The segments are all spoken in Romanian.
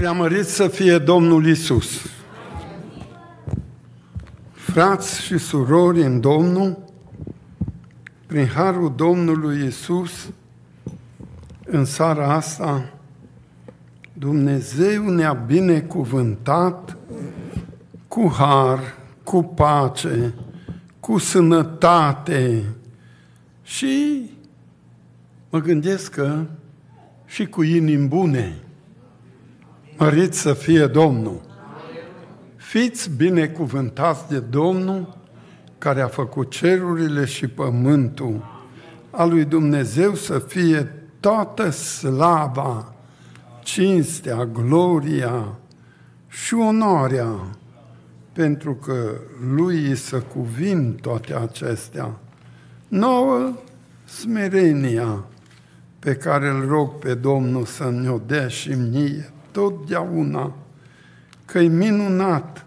Preamărit să fie Domnul Isus. Frați și surori în Domnul, prin harul Domnului Isus, în seara asta, Dumnezeu ne-a binecuvântat cu har, cu pace, cu sănătate și mă gândesc că și cu inimi bune. Mărit să fie Domnul! Fiți binecuvântați de Domnul care a făcut cerurile și pământul. A lui Dumnezeu să fie toată slava, cinstea, gloria și onoarea, pentru că Lui îi să cuvin toate acestea. Nouă smerenia pe care îl rog pe Domnul să ne-o dea și mie totdeauna, că e minunat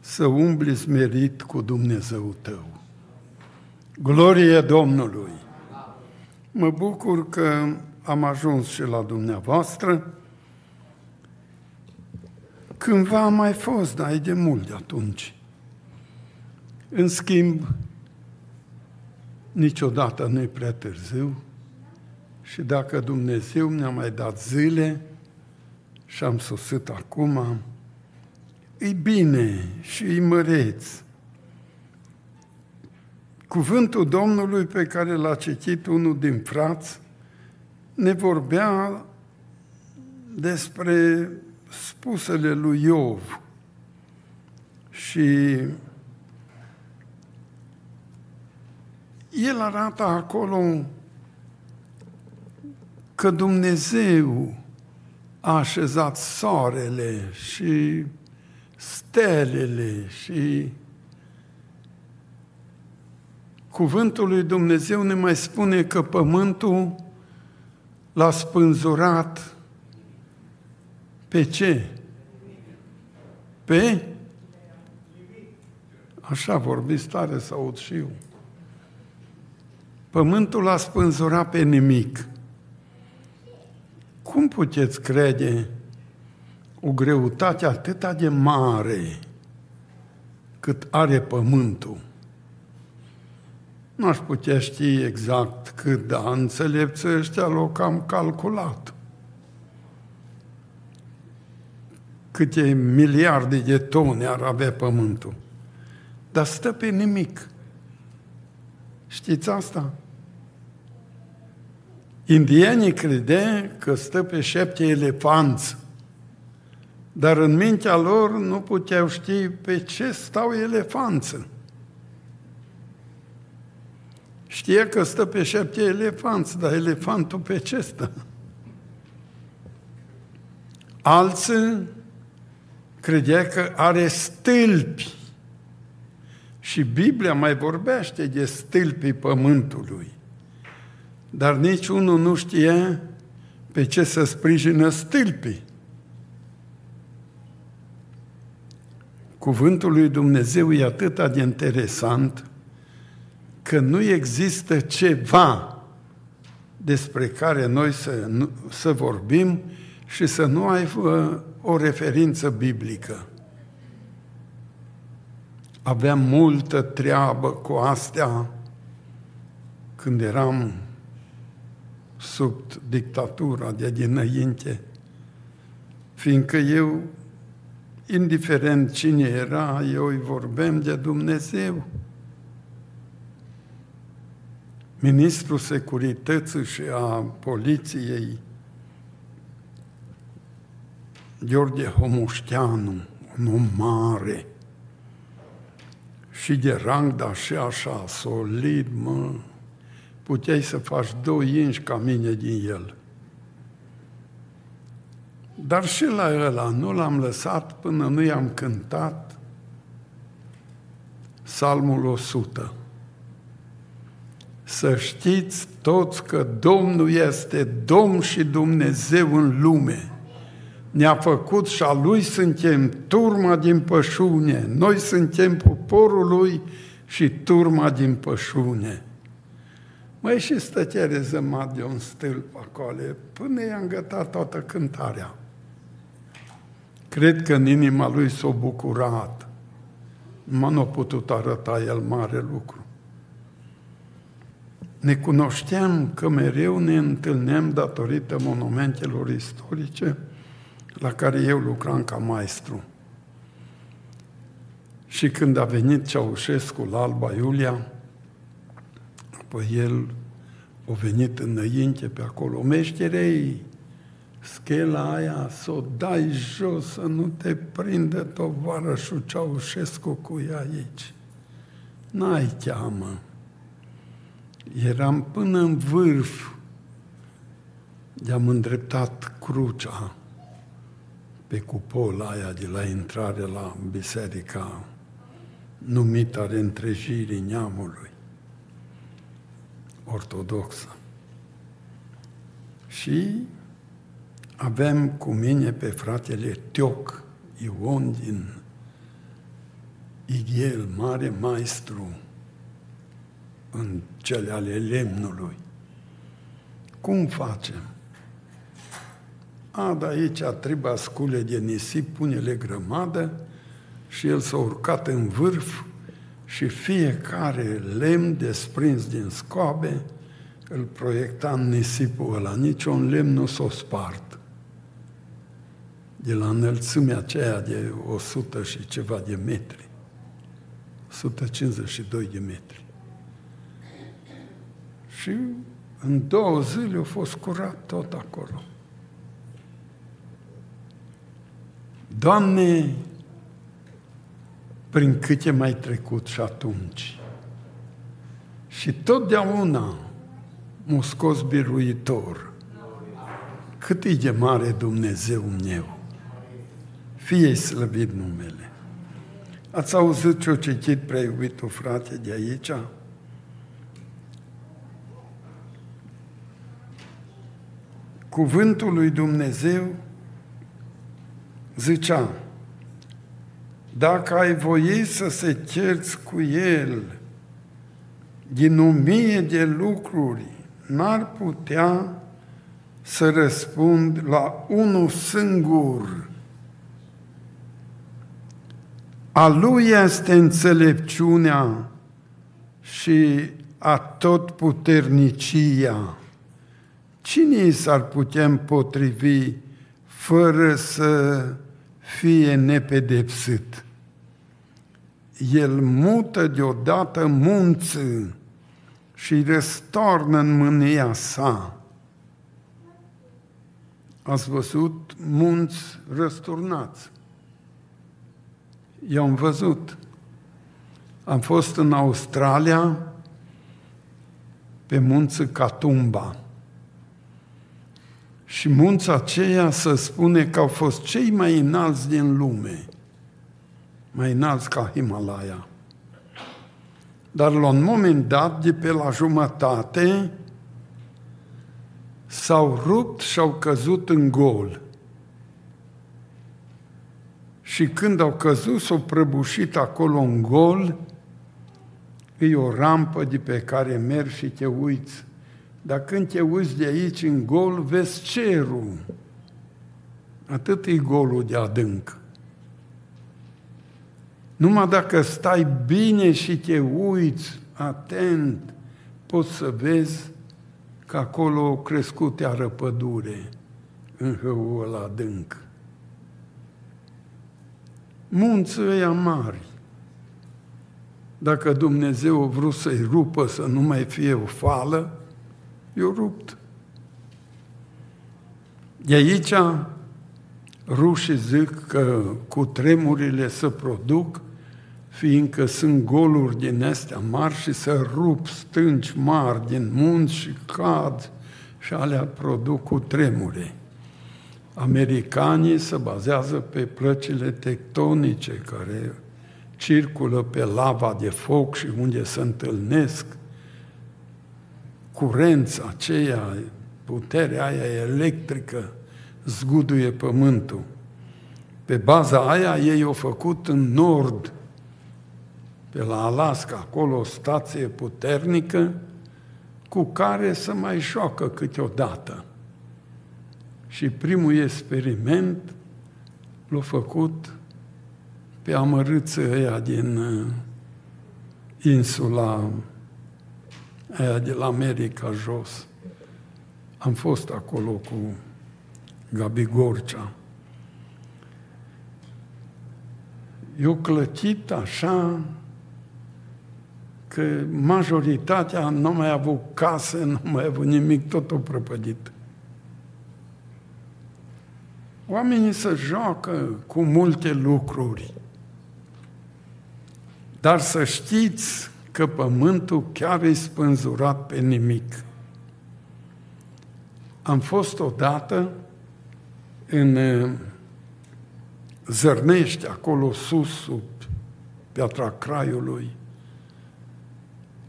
să umbli smerit cu Dumnezeu tău. Glorie Domnului! Mă bucur că am ajuns și la dumneavoastră. Cândva am mai fost, dar e de mult de atunci. În schimb, niciodată nu e prea târziu și dacă Dumnezeu mi-a mai dat zile și am sosit acum, e bine și e măreț. Cuvântul Domnului pe care l-a citit unul din frați ne vorbea despre spusele lui Iov și el arată acolo că Dumnezeu a așezat soarele și stelele și cuvântul lui Dumnezeu ne mai spune că pământul l-a spânzurat pe ce? Pe? Așa vorbiți tare să aud și eu. Pământul l-a spânzurat pe nimic. Cum puteți crede o greutate atât de mare cât are pământul? Nu aș putea ști exact cât, dar înțelepții ăștia l-au cam calculat. Câte miliarde de tone ar avea pământul. Dar stă pe nimic. Știți asta? Indienii crede că stă pe șapte elefanți, dar în mintea lor nu puteau ști pe ce stau elefanță. Știe că stă pe șapte elefanți, dar elefantul pe ce stă? Alții credea că are stâlpi. Și Biblia mai vorbește de stâlpii pământului. Dar nici unul nu știe pe ce să sprijină stâlpii. Cuvântul lui Dumnezeu e atât de interesant că nu există ceva despre care noi să, să vorbim și să nu aibă o referință biblică. Aveam multă treabă cu astea când eram sub dictatura de dinainte, fiindcă eu, indiferent cine era, eu îi vorbem de Dumnezeu. Ministrul Securității și a Poliției, Gheorghe Homușteanu, un om mare și de rang, dar și așa, solid, mă, puteai să faci două inși ca mine din el. Dar și la ăla nu l-am lăsat până nu i-am cântat Psalmul 100. Să știți toți că Domnul este Domn și Dumnezeu în lume. Ne-a făcut și a Lui suntem turma din pășune. Noi suntem poporul Lui și turma din pășune. Mai și stătea rezămat de un stâlp acolo, până i-am gătat toată cântarea. Cred că în inima lui s-a bucurat. Mă nu a putut arăta el mare lucru. Ne cunoșteam că mereu ne întâlneam datorită monumentelor istorice la care eu lucram ca maestru. Și când a venit Ceaușescu la Alba Iulia, apoi el a venit înainte pe acolo, meșterei, schela aia, să o dai jos, să nu te prindă tovarășul Ceaușescu cu ea aici. N-ai cheamă. Eram până în vârf, de-am îndreptat crucea pe cupola aia de la intrare la biserica numită Reîntrejirii Neamului, ortodoxă. Și avem cu mine pe fratele Teoc Ion din Ighiel, mare maestru în cele ale lemnului. Cum facem? A, da, aici trebuie scule de nisip, pune-le grămadă și el s-a urcat în vârf și fiecare lemn desprins din scoabe îl proiecta în nisipul ăla. Niciun lemn nu s-o spart. De la înălțimea aceea de 100 și ceva de metri. 152 de metri. Și în două zile a fost curat tot acolo. Doamne, prin câte mai trecut și atunci. Și totdeauna m-a scos biruitor. Cât e de mare Dumnezeu meu. Fie slăvit numele. Ați auzit ce-o citit prea iubitul frate de aici? Cuvântul lui Dumnezeu zicea, dacă ai voi să se cerți cu el din o mie de lucruri, n-ar putea să răspund la unul singur. A lui este înțelepciunea și a tot puternicia. Cine s-ar putea împotrivi fără să fie nepedepsit? El mută deodată munți și răstornă în mânia sa. Ați văzut munți răsturnați. Eu am văzut. Am fost în Australia, pe munții Catumba. Și munța aceea să spune că au fost cei mai înalți din lume, mai înalți ca Himalaya. Dar la un moment dat, de pe la jumătate, s-au rupt și au căzut în gol. Și când au căzut, s-au prăbușit acolo în gol, e o rampă de pe care mergi și te uiți dar când te uiți de aici în gol, vezi cerul. Atât e golul de adânc. Numai dacă stai bine și te uiți atent, poți să vezi că acolo crescut iară pădure în hăul ăla adânc. Munții ăia mari. Dacă Dumnezeu a vrut să-i rupă să nu mai fie o fală, eu rupt. De aici rușii zic că cu tremurile se produc, fiindcă sunt goluri din astea mari și se rup stânci mari din munți și cad și alea produc cu tremure. Americanii se bazează pe plăcile tectonice care circulă pe lava de foc și unde se întâlnesc curența aceea, puterea aia electrică zguduie pământul. Pe baza aia ei au făcut în nord, pe la Alaska, acolo o stație puternică cu care să mai joacă câteodată. Și primul experiment l-a făcut pe amărâță ăia din uh, insula aia de la America jos. Am fost acolo cu Gabi Gorcea. Eu clătit așa că majoritatea nu mai avut case, nu mai avut nimic, totul prăpădit. Oamenii se joacă cu multe lucruri. Dar să știți că pământul chiar e spânzurat pe nimic. Am fost odată în uh, Zărnești, acolo sus, sub Piatra Craiului.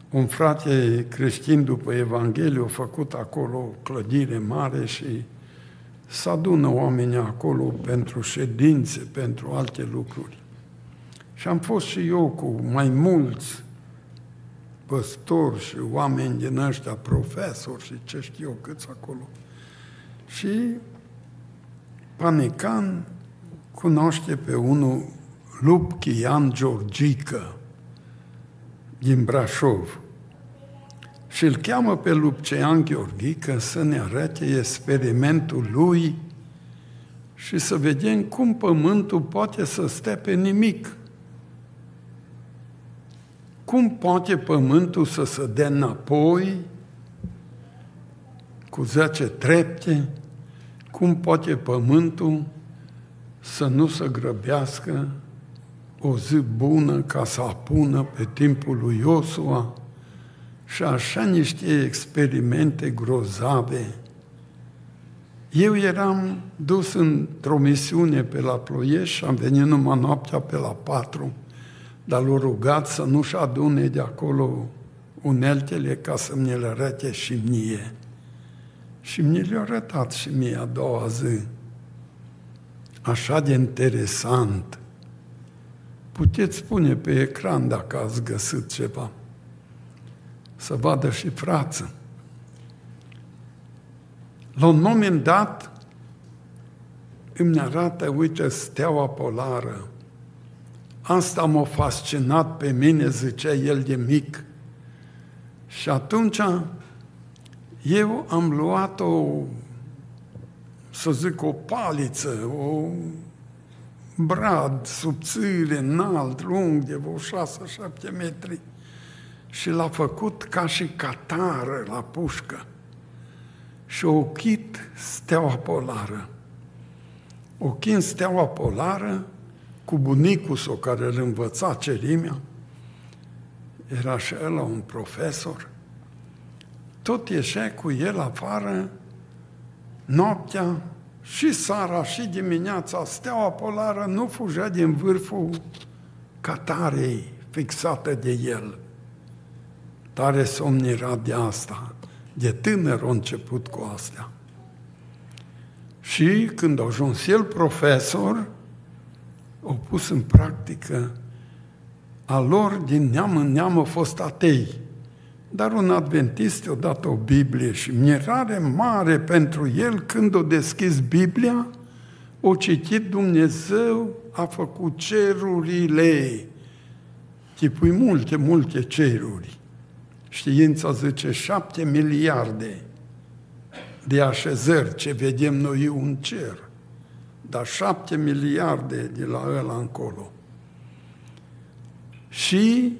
Un frate creștin după Evanghelie a făcut acolo o clădire mare și să adună oamenii acolo pentru ședințe, pentru alte lucruri. Și am fost și eu cu mai mulți păstori și oameni din ăștia, profesori și ce știu eu câți acolo. Și Panican cunoaște pe unul Lupchian Georgică din Brașov și îl cheamă pe Lupcean Gheorghică să ne arate experimentul lui și să vedem cum pământul poate să stea pe nimic. Cum poate pământul să se dea înapoi cu zece trepte? Cum poate pământul să nu se grăbească o zi bună ca să apună pe timpul lui Iosua? Și așa niște experimente grozave. Eu eram dus într-o misiune pe la Ploiești și am venit numai noaptea pe la patru dar l-a rugat să nu-și adune de acolo uneltele ca să mi le arate și mie. Și mi le-a arătat și mie a doua zi. Așa de interesant. Puteți spune pe ecran dacă ați găsit ceva. Să vadă și frață. La un moment dat îmi arată, uite, steaua polară Asta m-a fascinat pe mine, zicea el de mic. Și atunci eu am luat o, să zic, o paliță, o brad subțire, înalt, lung, de vreo șase, șapte metri. Și l-a făcut ca și catară la pușcă. Și o ochit steaua polară. Ochind steaua polară, cu bunicul său care îl învăța cerimea, era și el un profesor, tot ieșea cu el afară noaptea și sara și dimineața, steaua polară nu fugea din vârful catarei fixată de el. Tare somn era de asta. De tânăr a început cu astea. Și când a ajuns el profesor, au pus în practică, a lor din neam în neam au fost atei. Dar un adventist i-a dat o Biblie și mirare mare pentru el când o deschis Biblia, o citit Dumnezeu, a făcut cerurile. Tipui multe, multe ceruri. Știința zice șapte miliarde de așezări, ce vedem noi un cer dar șapte miliarde de la ăla încolo. Și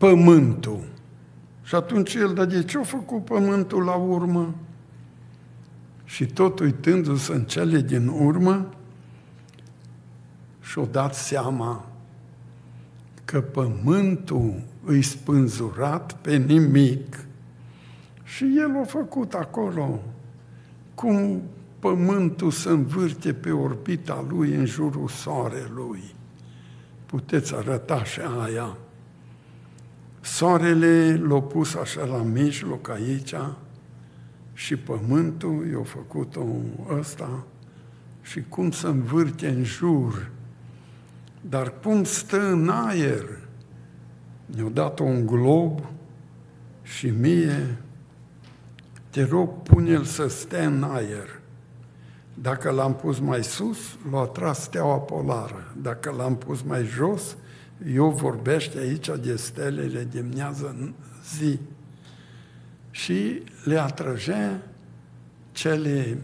pământul. Și atunci el, dar de ce a făcut pământul la urmă? Și tot uitându-se în cele din urmă, și-o dat seama că pământul îi spânzurat pe nimic. Și el a făcut acolo cum pământul se învârte pe orbita lui în jurul soarelui. Puteți arăta și aia. Soarele l-a pus așa la mijloc aici și pământul i-a făcut-o ăsta și cum se învârte în jur, dar cum stă în aer. Ne-a dat un glob și mie, te rog, pune-l să stea în aer Dacă l-am pus mai sus, l-a tras steaua polară. Dacă l-am pus mai jos, eu vorbește aici de stelele de miază zi. Și le atrăgea cele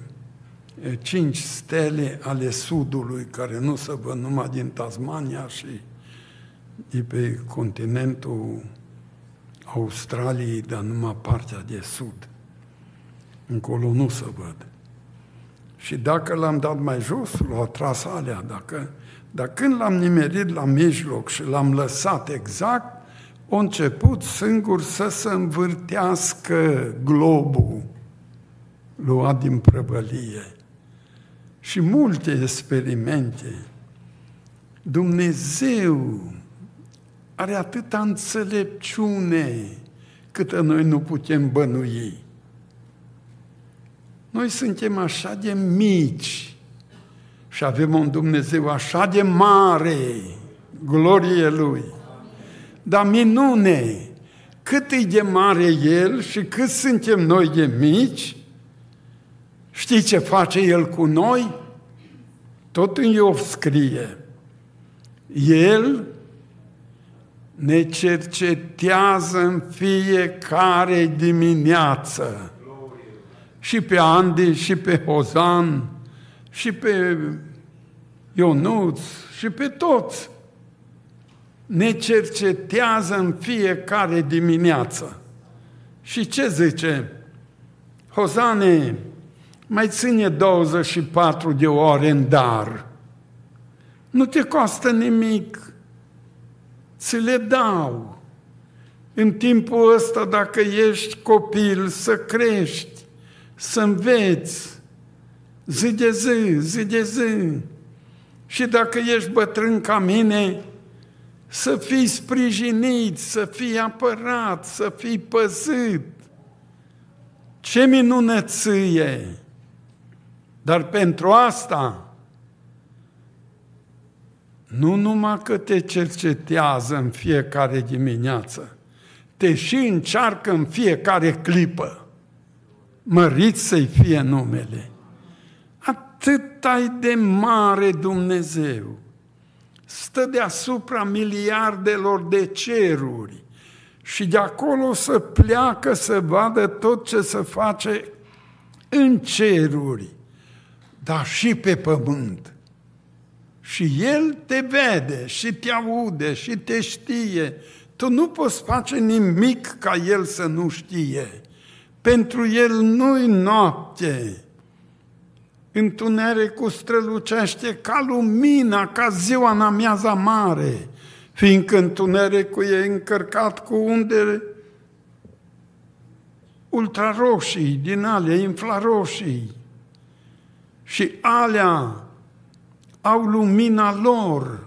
cinci stele ale sudului, care nu se văd numai din Tasmania și de pe continentul Australiei, dar numai partea de sud. Încolo nu se văd. Și dacă l-am dat mai jos, l-a tras alea. Dacă, dar când l-am nimerit la mijloc și l-am lăsat exact, a început singur să se învârtească globul luat din prăvălie. Și multe experimente. Dumnezeu are atâta înțelepciune câtă noi nu putem bănui. Noi suntem așa de mici și avem un Dumnezeu așa de mare, glorie Lui. Dar minune, cât e de mare El și cât suntem noi de mici, știi ce face El cu noi? Tot în Iov scrie. El ne cercetează în fiecare dimineață și pe Andi, și pe Hozan, și pe Ionuț, și pe toți. Ne cercetează în fiecare dimineață. Și ce zice? Hozane, mai ține 24 de ore în dar. Nu te costă nimic. Ți le dau. În timpul ăsta, dacă ești copil, să crești să înveți zi de zi, zi de zi. Și dacă ești bătrân ca mine, să fii sprijinit, să fii apărat, să fii păzit. Ce minunăție! Dar pentru asta, nu numai că te cercetează în fiecare dimineață, te și încearcă în fiecare clipă mărit să-i fie numele. Atât ai de mare Dumnezeu. Stă deasupra miliardelor de ceruri și de acolo să pleacă să vadă tot ce se face în ceruri, dar și pe pământ. Și El te vede și te aude și te știe. Tu nu poți face nimic ca El să nu știe. Pentru el nu-i noapte. Întunericul strălucește ca lumina, ca ziua în amiaza mare, fiindcă întunericul e încărcat cu unde ultraroșii, din alea infraroșii. Și alea au lumina lor.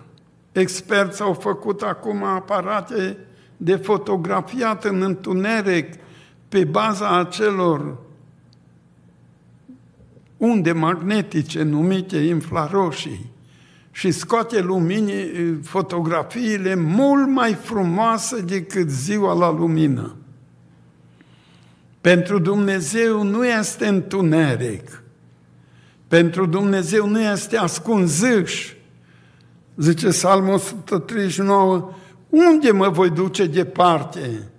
Experți au făcut acum aparate de fotografiat în întuneric pe baza acelor unde magnetice numite infraroșii și scoate luminii, fotografiile mult mai frumoase decât ziua la lumină. Pentru Dumnezeu nu este întuneric. Pentru Dumnezeu nu este ascunzâș. Zice Salmul 139, unde mă voi duce departe?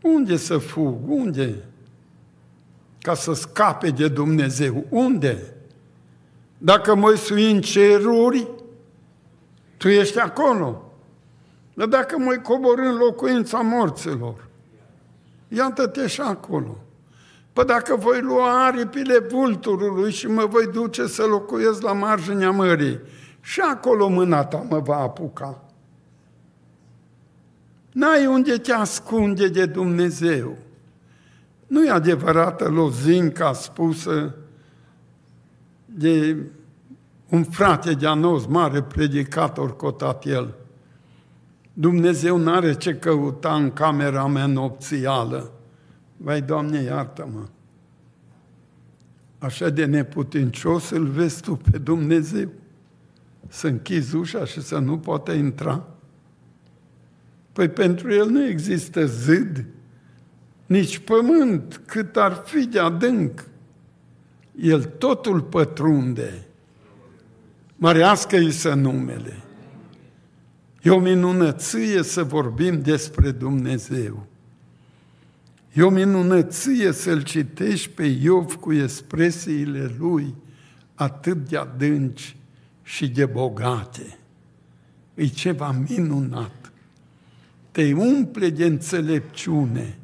Unde să fug? Unde? Ca să scape de Dumnezeu. Unde? Dacă mă sui în ceruri, tu ești acolo. Dar dacă mă cobor în locuința morților, iată-te și acolo. Păi dacă voi lua aripile vulturului și mă voi duce să locuiesc la marginea mării, și acolo mâna ta mă va apuca. N-ai unde te ascunde de Dumnezeu. Nu e adevărată lozinca spusă de un frate de-a nostru, mare predicator cotat el. Dumnezeu n-are ce căuta în camera mea nopțială. Vai, Doamne, iartă-mă! Așa de neputincios îl vezi tu pe Dumnezeu. Să închizi ușa și să nu poată intra. Păi pentru el nu există zid, nici pământ, cât ar fi de adânc. El totul pătrunde. Mărească-i să numele. E o minunăție să vorbim despre Dumnezeu. E o minunăție să-L citești pe Iov cu expresiile Lui atât de adânci și de bogate. E ceva minunat. Te umple de înțelepciune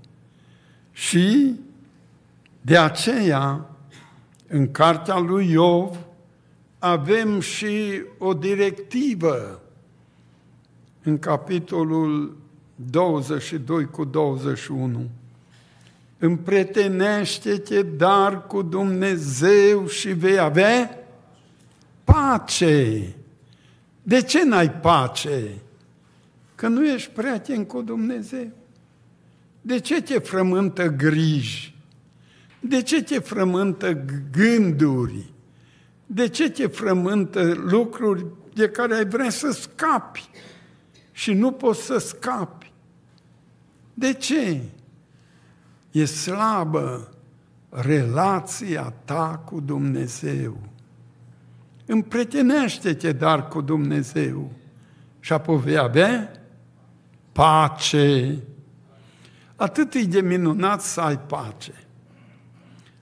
și de aceea în cartea lui Iov avem și o directivă în capitolul 22 cu 21. Împretenește-te dar cu Dumnezeu și vei avea pace. De ce n-ai pace? Că nu ești prieten cu Dumnezeu. De ce te frământă griji? De ce te frământă gânduri? De ce te frământă lucruri de care ai vrea să scapi și nu poți să scapi? De ce? E slabă relația ta cu Dumnezeu. Împretenește-te dar cu Dumnezeu și apoi vei avea pace. Atât e de minunat să ai pace.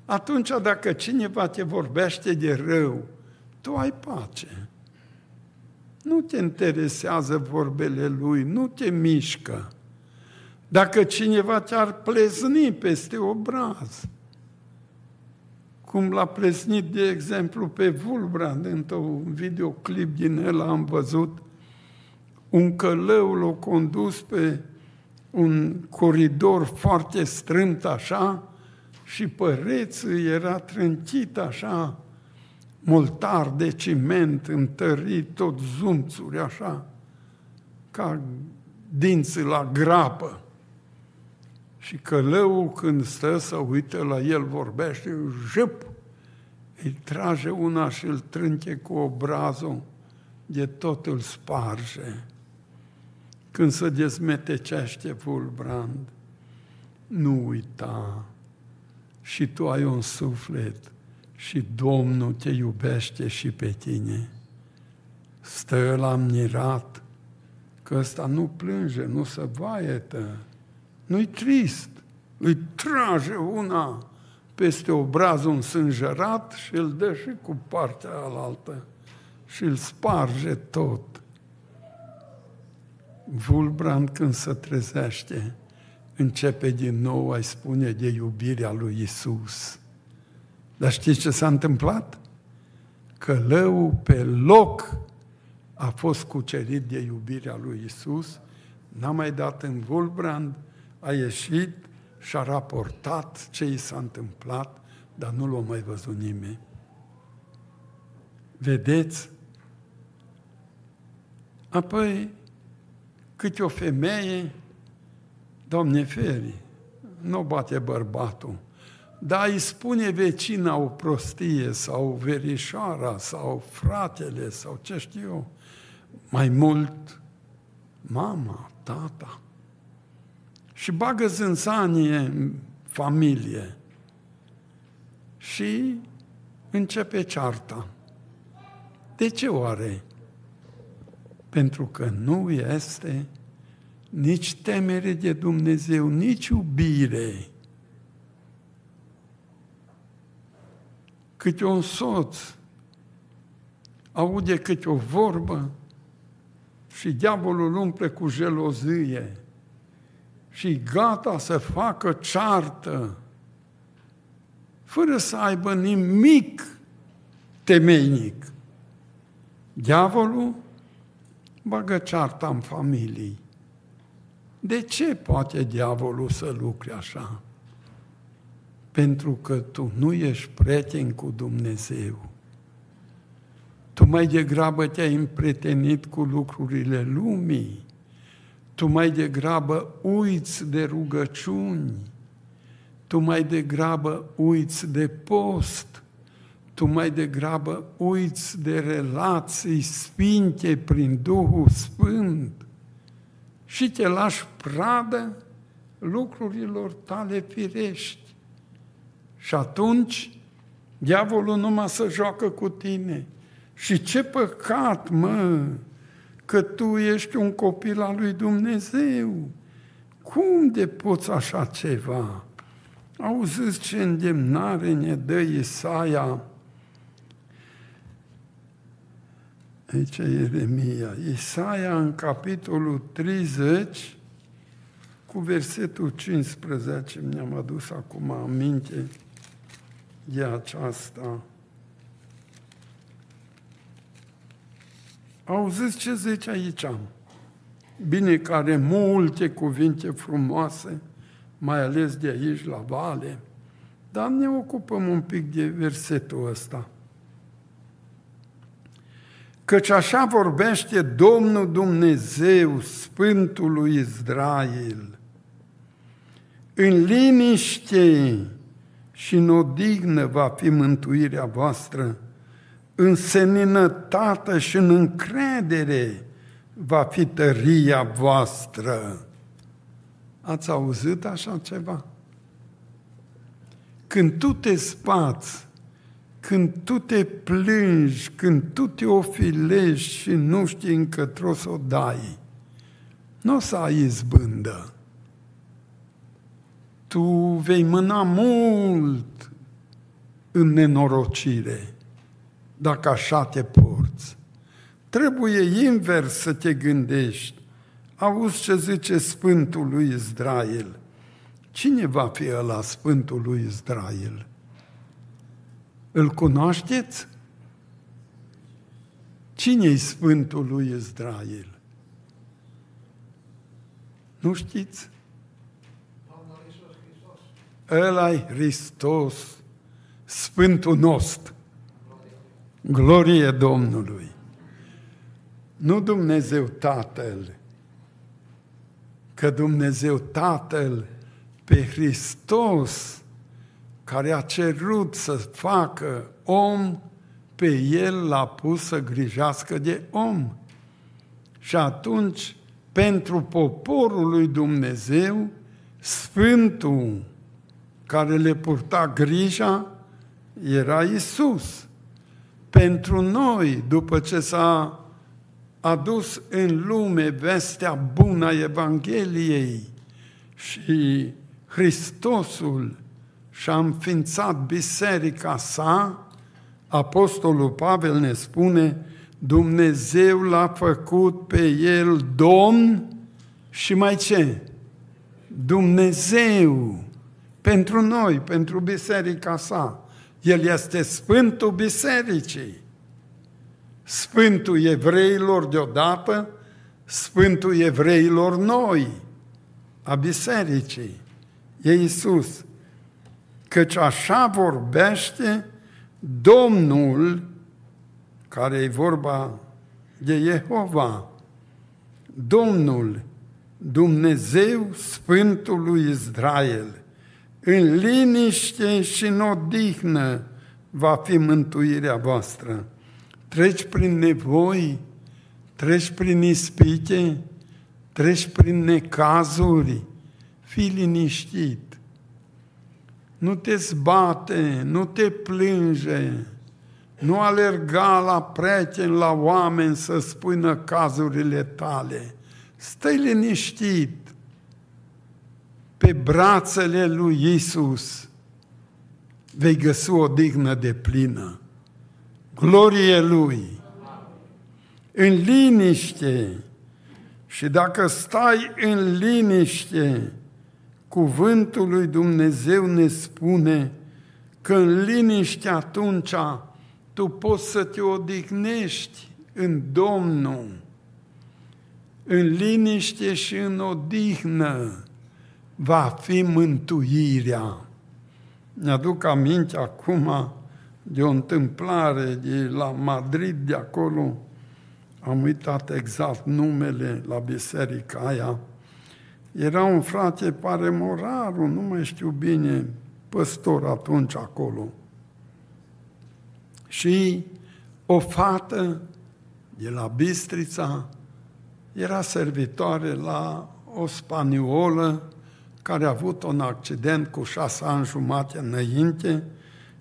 Atunci dacă cineva te vorbește de rău, tu ai pace. Nu te interesează vorbele lui, nu te mișcă. Dacă cineva te-ar plezni peste obraz, cum l-a plesnit, de exemplu, pe Vulbrand, într-un videoclip din el am văzut, un călău l-a condus pe un coridor foarte strâmt așa și părețul era trântit așa, moltar de ciment, întărit, tot zumțuri așa, ca dinții la grapă. Și călăul când stă să uită la el, vorbește, jăp, îi trage una și îl trânche cu obrazul, de tot îl sparge. Când se dezmetecește Fulbrand, nu uita, și tu ai un suflet și Domnul te iubește și pe tine. Stă la mirat că ăsta nu plânge, nu se vaietă, nu-i trist, îi trage una peste obrazul însângerat și îl dă și cu partea alaltă și îl sparge tot. Vulbrand când se trezește, începe din nou a spune de iubirea lui Isus. Dar știți ce s-a întâmplat? Călăul pe loc a fost cucerit de iubirea lui Isus, n-a mai dat în Vulbrand, a ieșit și a raportat ce i s-a întâmplat, dar nu l-a mai văzut nimeni. Vedeți? Apoi, câte o femeie, Doamne feri, nu bate bărbatul, dar îi spune vecina o prostie sau verișoara sau fratele sau ce știu eu, mai mult mama, tata și bagă zânzanie în familie și începe cearta. De ce oare? Pentru că nu este nici temere de Dumnezeu, nici iubire. Câte un soț aude câte o vorbă și diavolul umple cu gelozie și gata să facă ceartă, fără să aibă nimic temeinic. Diavolul bagă cearta în familii. De ce poate diavolul să lucre așa? Pentru că tu nu ești prieten cu Dumnezeu. Tu mai degrabă te-ai împrietenit cu lucrurile lumii tu mai degrabă uiți de rugăciuni, tu mai degrabă uiți de post, tu mai degrabă uiți de relații sfinte prin Duhul Sfânt și te lași pradă lucrurilor tale firești. Și atunci Diavolul numai să joacă cu tine. Și ce păcat, mă, că tu ești un copil al lui Dumnezeu. Cum de poți așa ceva? Auziți ce îndemnare ne dă Isaia? Aici e Ieremia. Isaia în capitolul 30, cu versetul 15, mi-am adus acum aminte de aceasta. Auziți ce zice aici? Bine că are multe cuvinte frumoase, mai ales de aici la vale, dar ne ocupăm un pic de versetul ăsta. Căci așa vorbește Domnul Dumnezeu, Sfântul lui Israel. În liniște și în odihnă va fi mântuirea voastră, în seninătate și în încredere va fi tăria voastră. Ați auzit așa ceva? Când tu te spați, când tu te plângi, când tu te ofilești și nu știi încătro să o dai, nu o să ai izbândă. Tu vei mâna mult în nenorocire dacă așa te porți. Trebuie invers să te gândești. Auzi ce zice Sfântul lui Israel. Cine va fi ăla Sfântul lui Israel? Îl cunoașteți? Cine-i Sfântul lui Israel? Nu știți? Ăla-i Hristos, Sfântul nostru. Glorie Domnului! Nu Dumnezeu Tatăl, că Dumnezeu Tatăl pe Hristos, care a cerut să facă om, pe El l-a pus să grijească de om. Și atunci, pentru poporul lui Dumnezeu, Sfântul care le purta grija era Isus pentru noi, după ce s-a adus în lume vestea bună a Evangheliei și Hristosul și-a înființat biserica sa, Apostolul Pavel ne spune, Dumnezeu l-a făcut pe el Domn și mai ce? Dumnezeu pentru noi, pentru biserica sa. El este Sfântul Bisericii. Sfântul evreilor deodată, Sfântul evreilor noi, a Bisericii. E Iisus. Căci așa vorbește Domnul, care e vorba de Jehova, Domnul, Dumnezeu Sfântul lui Israel în liniște și în odihnă va fi mântuirea voastră. Treci prin nevoi, treci prin ispite, treci prin necazuri, fii liniștit. Nu te zbate, nu te plânge, nu alerga la prieteni, la oameni să spui cazurile tale. Stai liniștit, pe brațele lui Isus vei găsi o dignă de plină. Glorie Lui! În liniște și dacă stai în liniște, cuvântul lui Dumnezeu ne spune că în liniște atunci tu poți să te odihnești în Domnul, în liniște și în odihnă va fi mântuirea. Mi-aduc aminte acum de o întâmplare de la Madrid, de acolo, am uitat exact numele la biserica aia. Era un frate, pare Moraru, nu mai știu bine, păstor atunci acolo. Și o fată de la Bistrița era servitoare la o spaniolă care a avut un accident cu șase ani jumate înainte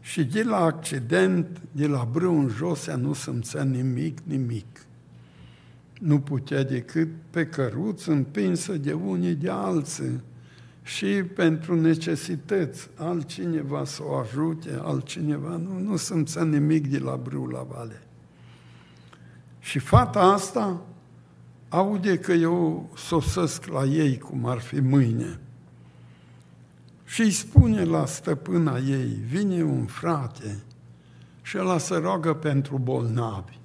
Și de la accident, de la brâu în jos, ea nu simțea nimic, nimic. Nu putea decât pe căruț împinsă de unii de alții și pentru necesități, altcineva să o ajute, altcineva, nu, nu simțea nimic de la brâu la vale. Și fata asta aude că eu sosesc la ei cum ar fi mâine. Și îi spune la stăpâna ei, vine un frate și ăla se roagă pentru bolnavi.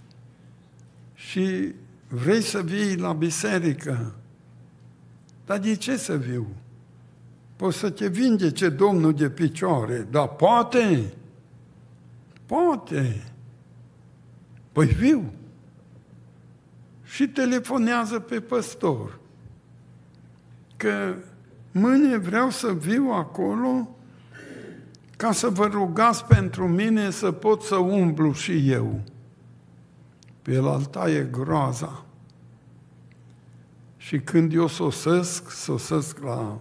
Și vrei să vii la biserică? Dar de ce să viu? Poți să te vindece Domnul de picioare, dar poate, poate. Păi viu. Și telefonează pe păstor că mâine vreau să viu acolo ca să vă rugați pentru mine să pot să umblu și eu. Pe el alta e groaza. Și când eu sosesc, sosesc la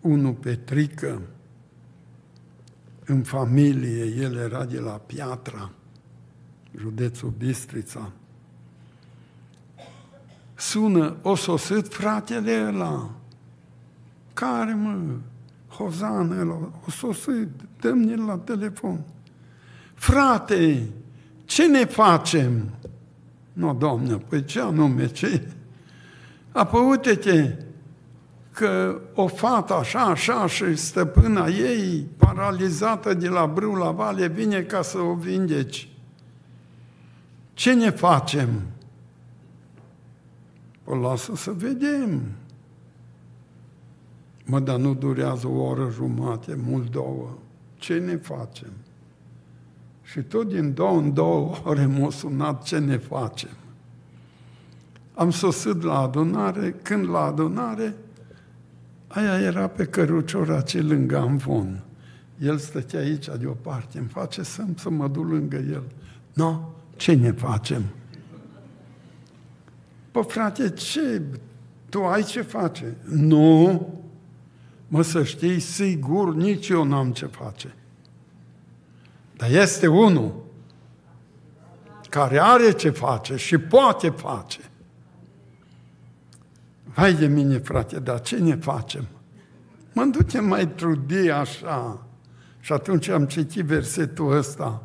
unul Petrică, în familie, el era de la Piatra, județul Bistrița. Sună, o sosit fratele ăla. Care mă? Hozan ăla, o sosit, dă-mi la telefon. Frate, ce ne facem? Nu, doamnă, păi ce anume, ce? Apoi uite-te, că o fată așa, așa și stăpâna ei, paralizată de la brâu la vale, vine ca să o vindeci. Ce ne facem? O lasă să vedem. Mă, dar nu durează o oră jumate, mult două. Ce ne facem? Și tot din două în două ore m-a sunat ce ne facem. Am sosit la adunare, când la adunare, aia era pe căruciora ce lângă Amvon. El stătea aici deoparte, îmi face să, să mă duc lângă el. No, ce ne facem? Pă, frate, ce? Tu ai ce face? Nu. Mă, să știi, sigur, nici eu n-am ce face. Dar este unul care are ce face și poate face. Vai de mine, frate, dar ce ne facem? Mă ducem mai trudi așa. Și atunci am citit versetul ăsta.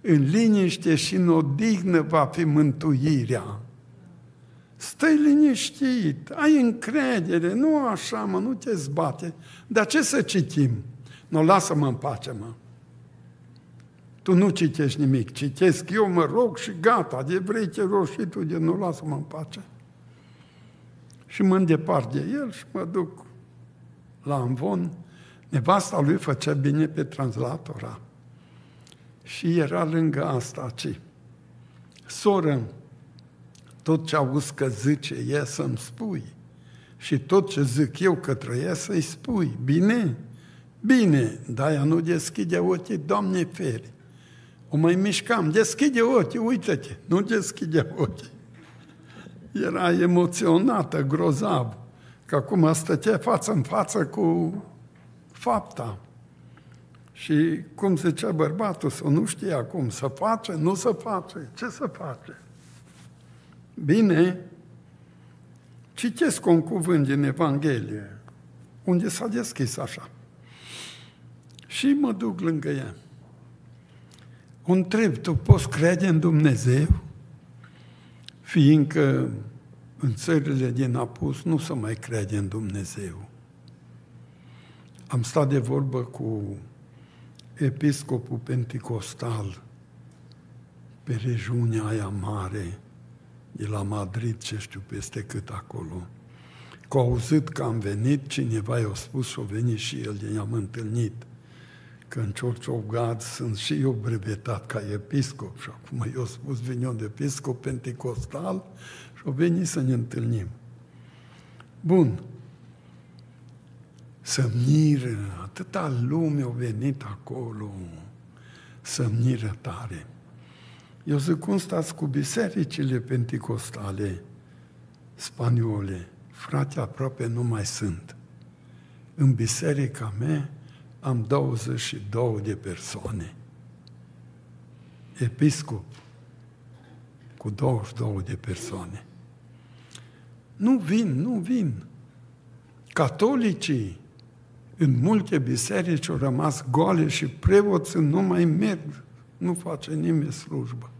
În liniște și în odihnă va fi mântuirea. Stai liniștit, ai încredere, nu așa, mă, nu te zbate. Dar ce să citim? Nu, lasă-mă în pace, mă. Tu nu citești nimic, citesc eu, mă rog și gata, de vrei te rog și tu, de nu lasă-mă în pace. Și mă îndepart de el și mă duc la Amvon. Nevasta lui făcea bine pe translatora. Și era lângă asta, ci. Soră, tot ce auzi că zice e să-mi spui. Și tot ce zic eu către ea să-i spui. Bine? Bine, dar ea nu deschide ochii, Doamne feri. O mai mișcam, deschide ochii, uite-te, nu deschide ochii. Era emoționată, grozav, că acum stătea față în față cu fapta. Și cum zicea bărbatul, să nu știa cum să face, nu să face, ce să face? Bine, citesc un cuvânt din Evanghelie, unde s-a deschis așa. Și mă duc lângă ea. O întreb, tu poți crede în Dumnezeu? Fiindcă în țările din apus nu se mai crede în Dumnezeu. Am stat de vorbă cu episcopul penticostal pe regiunea aia mare, de la Madrid, ce știu peste cât acolo. Că au auzit că am venit, cineva i-a spus și a venit și el, de am întâlnit că în Church of God sunt și eu brevetat ca episcop și acum eu spus vin eu de episcop pentecostal și au venit să ne întâlnim. Bun. Să miră, atâta lume au venit acolo, să miră tare. Eu zic, cum stați cu bisericile pentecostale spaniole? Frate, aproape nu mai sunt. În biserica mea am 22 de persoane. Episcop cu 22 de persoane. Nu vin, nu vin. Catolicii în multe biserici au rămas goale și preoții nu mai merg, nu face nimeni slujbă.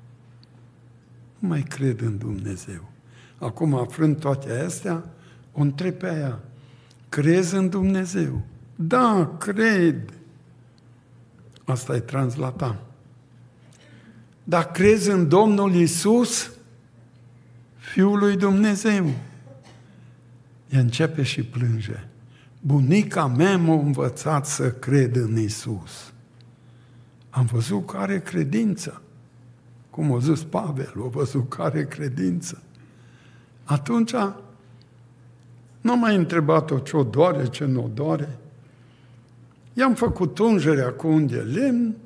Nu mai cred în Dumnezeu. Acum, aflând toate astea, o întreb pe aia, crezi în Dumnezeu? Da, cred. Asta e translata. Dar crezi în Domnul Isus, Fiul lui Dumnezeu? Ea începe și plânge. Bunica mea m-a învățat să cred în Isus. Am văzut că are credință. Cum a zis Pavel, a văzut că are credință. Atunci nu mai întrebat-o ce o doare, ce nu o doare. I-am făcut ungerea cu un de lemn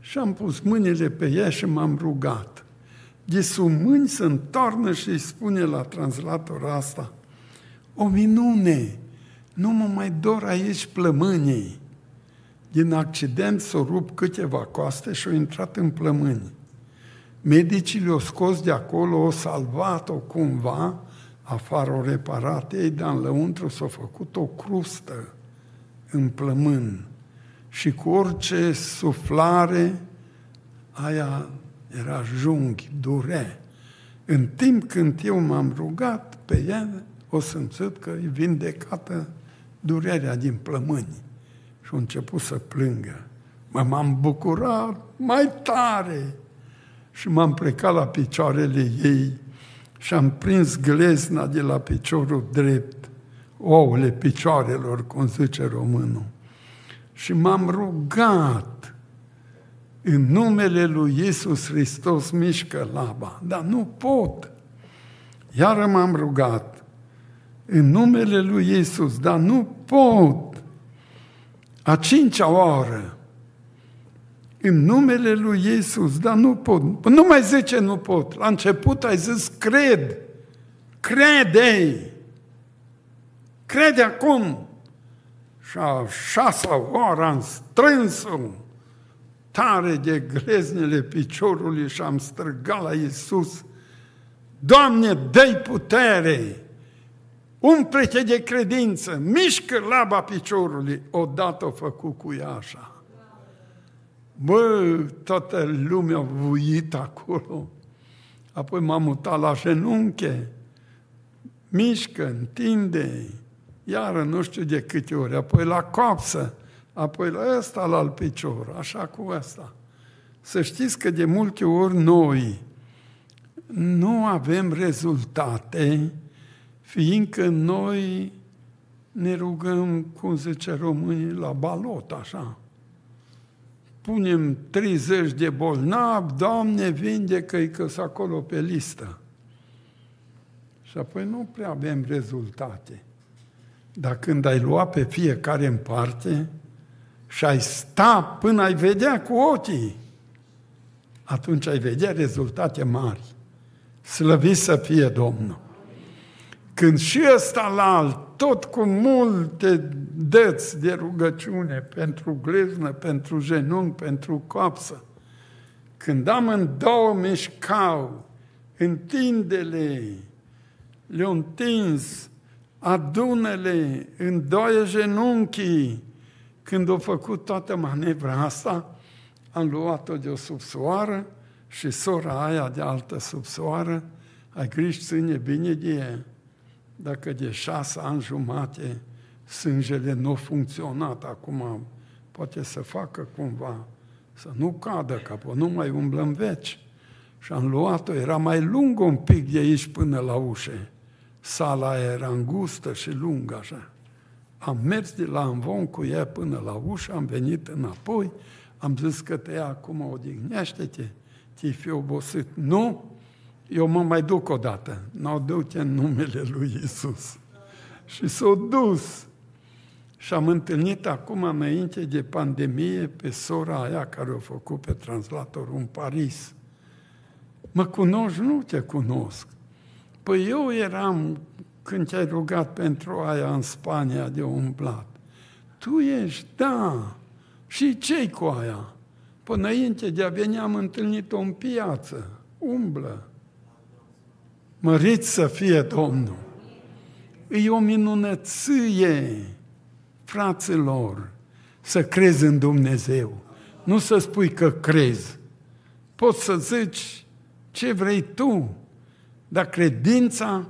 și am pus mâinile pe ea și m-am rugat. De sub mâini se întoarnă și îi spune la translator asta, o minune, nu mă mai dor aici plămânii. Din accident s-au rupt câteva coaste și au intrat în plămâni. Medicii le-au scos de acolo, au salvat-o cumva, afară o reparat ei, dar în lăuntru s-a făcut o crustă în plămân și cu orice suflare aia era junghi, dure. În timp când eu m-am rugat pe ea, o simțit că e vindecată durerea din plămâni. Și a început să plângă. Mă, m-am bucurat mai tare și m-am plecat la picioarele ei și am prins glezna de la piciorul drept, ouăle picioarelor, cum zice românul. Și m-am rugat în numele lui Iisus Hristos mișcă laba, dar nu pot. Iar m-am rugat în numele lui Iisus, dar nu pot. A cincea oară, în numele lui Iisus, dar nu pot. Nu mai zice nu pot. La început ai zis cred. Crede! Crede acum! Și a șasea oară am strâns-o tare de greznele piciorului și am străgat la Iisus. Doamne, dă putere! Umple-te de credință, mișcă laba piciorului. Odată o făcut cu ea așa. Bă, toată lumea a vuit acolo. Apoi m-am mutat la genunche. Mișcă, întinde, iară nu știu de câte ori, apoi la coapsă, apoi la ăsta, la alt picior, așa cu ăsta. Să știți că de multe ori noi nu avem rezultate, fiindcă noi ne rugăm, cum zice românii, la balot, așa punem 30 de bolnavi, Doamne, vindecă-i că sunt acolo pe listă. Și apoi nu prea avem rezultate. Dar când ai lua pe fiecare în parte și ai sta până ai vedea cu ochii, atunci ai vedea rezultate mari. Slăvit să fie Domnul! Când și ăsta la alt tot cu multe dăți de rugăciune pentru gleznă, pentru genunchi, pentru coapsă. Când am în două mișcau, întindele, le-au întins, adunele, în două genunchii, când au făcut toată manevra asta, am luat-o de o subsoară și sora aia de altă subsoară, ai grijă, ține bine de ea dacă de șase ani jumate sângele nu a funcționat, acum poate să facă cumva, să nu cadă, că nu mai umblă în veci. Și am luat-o, era mai lungă un pic de aici până la ușe. Sala era îngustă și lungă așa. Am mers de la Amvon cu ea până la ușă, am venit înapoi, am zis că te ia acum, odihnește-te, ți fi obosit. Nu, eu mă mai duc o dată. Nu duc în numele lui Isus. Și s-a dus. Și am întâlnit acum, înainte de pandemie, pe sora aia care a făcut pe translatorul în Paris. Mă cunoști? Nu te cunosc. Păi eu eram, când te-ai rugat pentru aia în Spania de umblat. Tu ești, da. Și ce cu aia? Până înainte de a veni am întâlnit-o în piață, umblă. Măriți să fie Domnul! E o minunăție, fraților, să crezi în Dumnezeu. Nu să spui că crezi. Poți să zici ce vrei tu, dar credința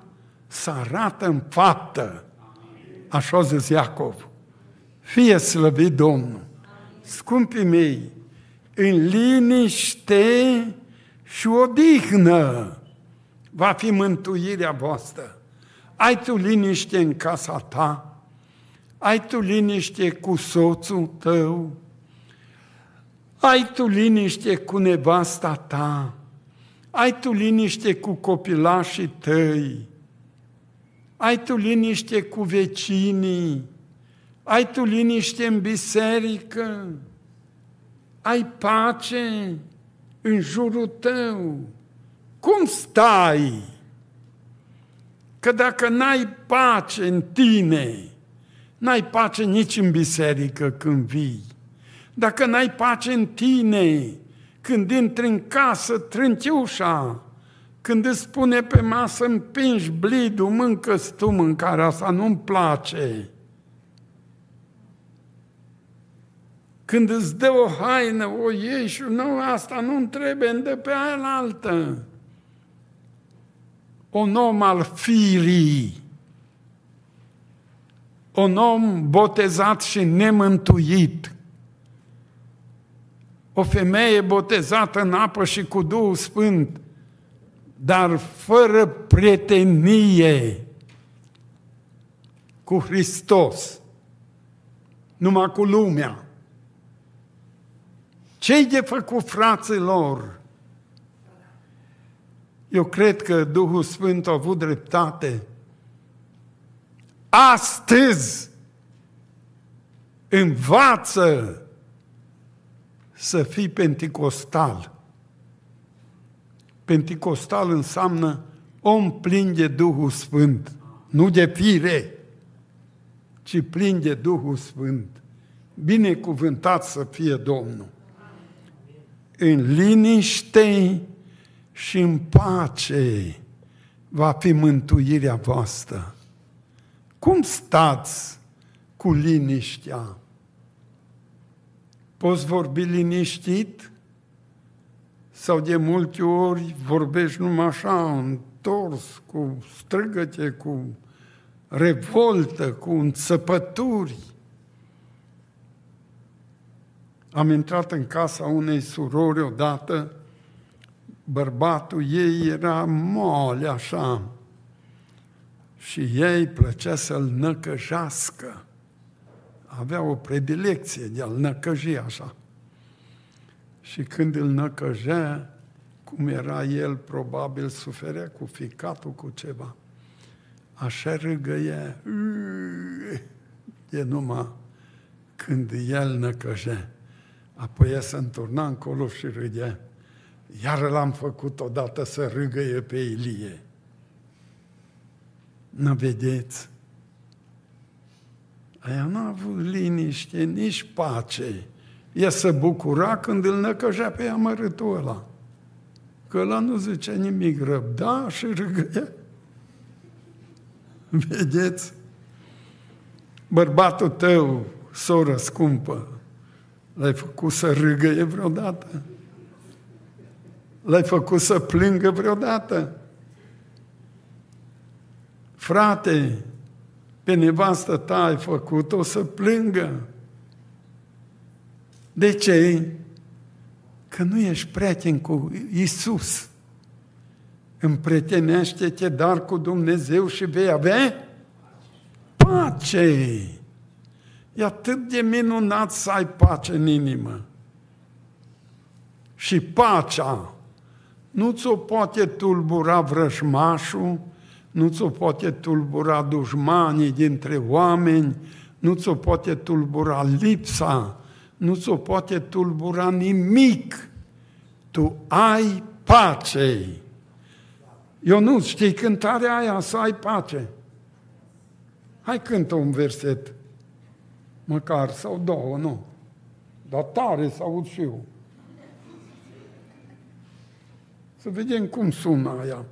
să arată în faptă. Așa a zis Iacov. Fie slăvit Domnul. Scumpii mei, în liniște și odihnă va fi mântuirea voastră. Ai tu liniște în casa ta? Ai tu liniște cu soțul tău? Ai tu liniște cu nevasta ta? Ai tu liniște cu copilașii tăi? Ai tu liniște cu vecinii? Ai tu liniște în biserică? Ai pace în jurul tău? Cum stai? Că dacă n-ai pace în tine, n-ai pace nici în biserică când vii. Dacă n-ai pace în tine, când intri în casă, trânti ușa, când îți spune pe masă, împingi blidul, mâncă tu mâncarea asta, nu-mi place. Când îți dă o haină, o ieși și nu, asta nu-mi trebuie, îmi dă pe aia altă. Un om al firii, un om botezat și nemântuit, o femeie botezată în apă și cu Duhul Sfânt, dar fără prietenie cu Hristos, numai cu lumea. Ce-i de făcut fraților? Eu cred că Duhul Sfânt a avut dreptate. Astăzi învață să fii penticostal. Penticostal înseamnă om plin de Duhul Sfânt, nu de fire, ci plin de Duhul Sfânt. Binecuvântat să fie Domnul. În liniște și în pace va fi mântuirea voastră. Cum stați cu liniștea? Poți vorbi liniștit? Sau de multe ori vorbești numai așa, întors, cu străgăte, cu revoltă, cu înțăpături. Am intrat în casa unei surori odată, bărbatul ei era mole așa și ei plăcea să-l năcăjească avea o predilecție de a-l năcăji așa. Și când îl năcăjea, cum era el, probabil suferea cu ficatul, cu ceva. Așa râgăia, e numai când el năcăjea. Apoi ea se înturna încolo și râdea. Iar l-am făcut odată să râgăie pe Ilie. Nu vedeți? Aia n-a avut liniște, nici pace. Ea se bucura când îl năcăjea pe amărâtul ăla. Că ăla nu zicea nimic, răbda și râgăia. Vedeți? Bărbatul tău, soră scumpă, l-ai făcut să râgăie vreodată? L-ai făcut să plângă vreodată? Frate, pe nevastă ta ai făcut-o să plângă. De ce? Că nu ești prieten cu Isus. Împrietenește-te dar cu Dumnezeu și vei avea pace. E atât de minunat să ai pace în inimă. Și pacea nu ți-o poate tulbura vrăjmașul, nu ți-o poate tulbura dușmanii dintre oameni, nu ți-o poate tulbura lipsa, nu ți-o poate tulbura nimic. Tu ai pace. Eu nu știi cântarea aia, să ai pace. Hai cântă un verset, măcar, sau două, nu. Dar tare să aud și eu. Să vedem cum sună aia.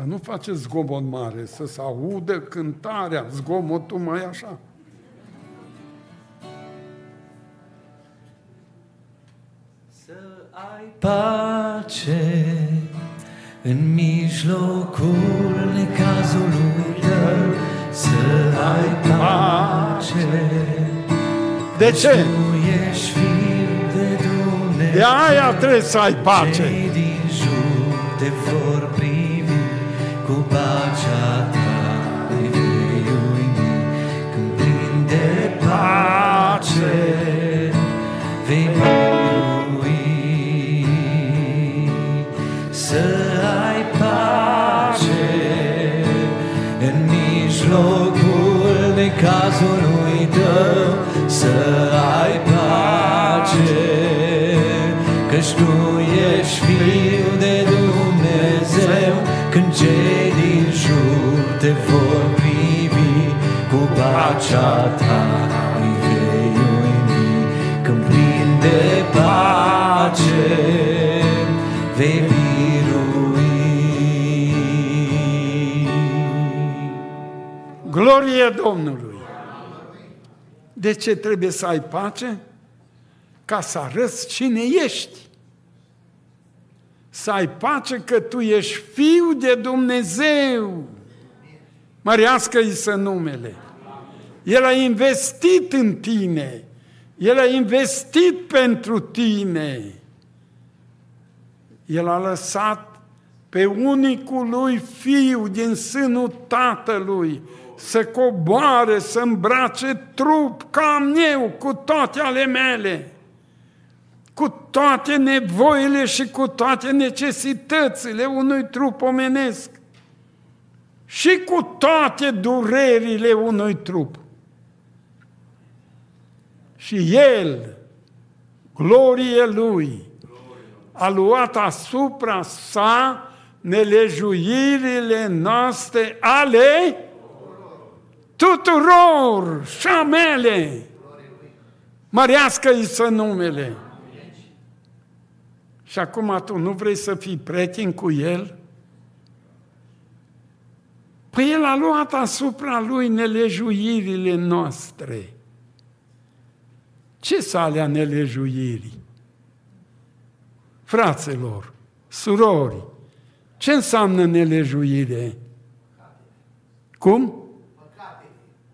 Dar nu face zgomot mare, să se audă cântarea, zgomotul mai așa. Să ai pace în mijlocul necazului tău, să ai pace. De ce? Tu ești fiul de Dumnezeu. De aia trebuie să ai pace. Cei din jur te vor privi cu pacea ta îi vei uimi când plin de pace vei birui să ai pace. În mijlocul necazului tău să ai pace Căci tu ești fiul de Dumnezeu Când cei din jur te vor privi Cu pacea ta îi vei uimi Când plin de pace vei birui Glorie Domnului! De ce trebuie să ai pace? Ca să arăți cine ești. Să ai pace că tu ești fiu de Dumnezeu. Mărească-i să numele. El a investit în tine. El a investit pentru tine. El a lăsat pe unicul lui fiu din sânul tatălui să coboare, să îmbrace trup ca am eu cu toate ale mele, cu toate nevoile și cu toate necesitățile unui trup omenesc și cu toate durerile unui trup. Și El, glorie Lui, a luat asupra sa nelejuirile noastre ale tuturor și a mele. Mărească-i să numele. Și acum tu nu vrei să fii prieten cu El? Păi El a luat asupra Lui nelejuirile noastre. Ce alea nelejuirii? Fraților, surori, ce înseamnă nelejuire? Cum?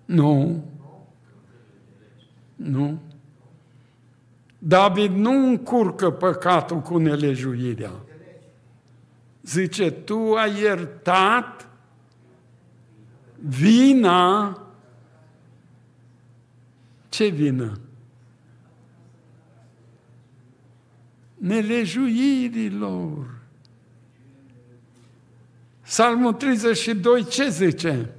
Nu. Nu. David nu încurcă păcatul cu nelejuirea. Zice, tu ai iertat vina. Ce vină? Nelejuirilor. Psalmul 32 ce zice?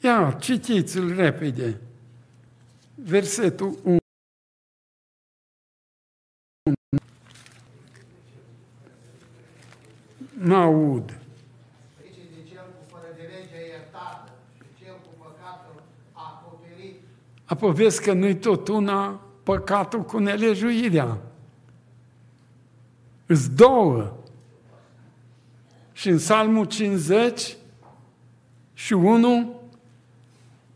Ia, citiți-l repede. Versetul 1. N-aud. Aici de cel cu fără de legea iertată, și cel cu păcatul acoperit. Apoi vezi că nu-i tot una păcatul cu nelejuirea. Îs două. Și în Psalmul 50 și 1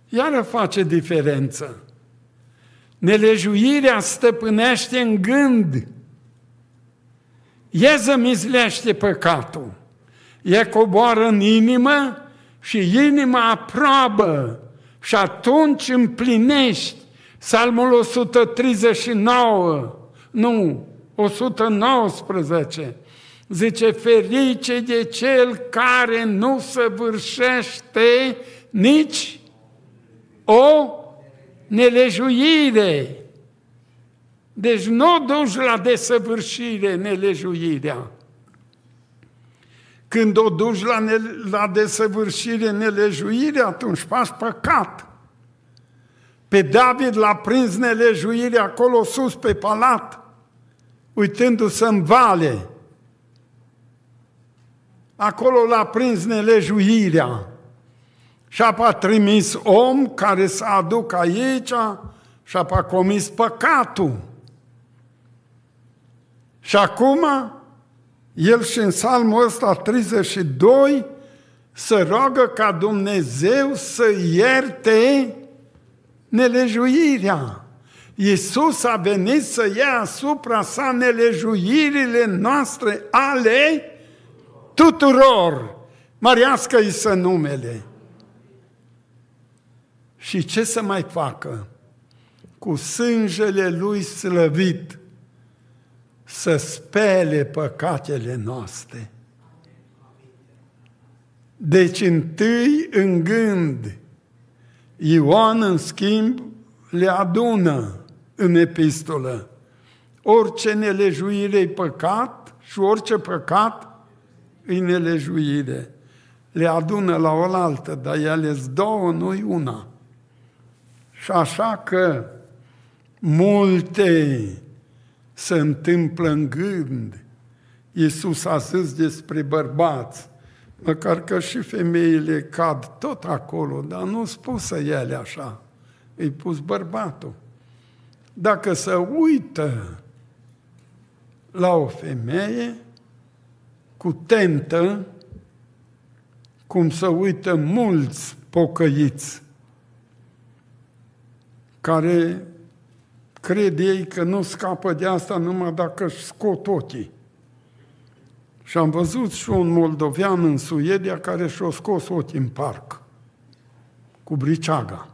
iară face diferență. Nelejuirea stăpânește în gând. E zămizlește păcatul. E coboară în inimă și inima aprobă și atunci împlinești Psalmul 139, nu, 119, zice, ferice de cel care nu săvârșește nici o nelejuire. Deci nu o duci la desăvârșire nelejuirea. Când o duci la, ne, la desăvârșire nelejuire, atunci faci păcat. Pe David l-a prins nelejuire acolo sus pe palat, uitându-se în vale. acolo l-a prins nelejuirea. Și a trimis om care să aducă aici și a comis păcatul. Și acum, el și în psalmul ăsta 32 să roagă ca Dumnezeu să ierte nelejuirea. Iisus a venit să ia asupra sa nelejuirile noastre ale tuturor. Mărească-i să numele. Și ce să mai facă? Cu sângele lui slăvit să spele păcatele noastre. Deci întâi în gând, Ioan în schimb le adună în epistolă. Orice nelejuire e păcat și orice păcat e nelejuire. Le adună la oaltă, dar ele două, nu una. Și așa că multe se întâmplă în gând. Iisus a zis despre bărbați, măcar că și femeile cad tot acolo, dar nu spusă ele așa. Îi pus bărbatul. Dacă se uită la o femeie cu tentă, cum să uită mulți pocăiți care cred ei că nu scapă de asta numai dacă își scot ochii. Și am văzut și un moldovean în Suedia care și-a scos ochii în parc cu briceaga.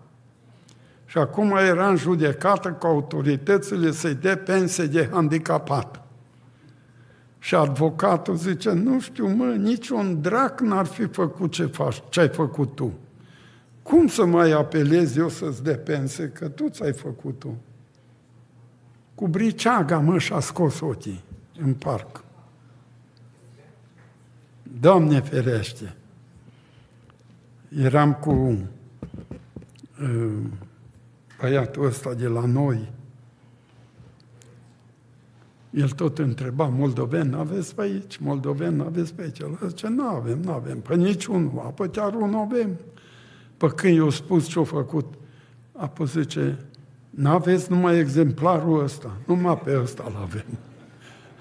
Și acum era în judecată cu autoritățile să-i dea pensie de handicapat. Și advocatul zice, nu știu mă, niciun drac n-ar fi făcut ce faci, ce ai făcut tu. Cum să mai apelezi eu să-ți dea pensie, că tu ți-ai făcut tu? Cu briceaga, mă, și-a scos ochii în parc. Doamne ferește! Eram cu uh, băiatul ăsta de la noi. El tot întreba, moldoven aveți pe aici? Moldoven aveți pe aici? El zice, nu avem, nu avem. Păi niciunul, apoi chiar unul avem. Păi când i-au spus ce-au făcut, apoi zice, N-aveți numai exemplarul ăsta, numai pe ăsta îl avem.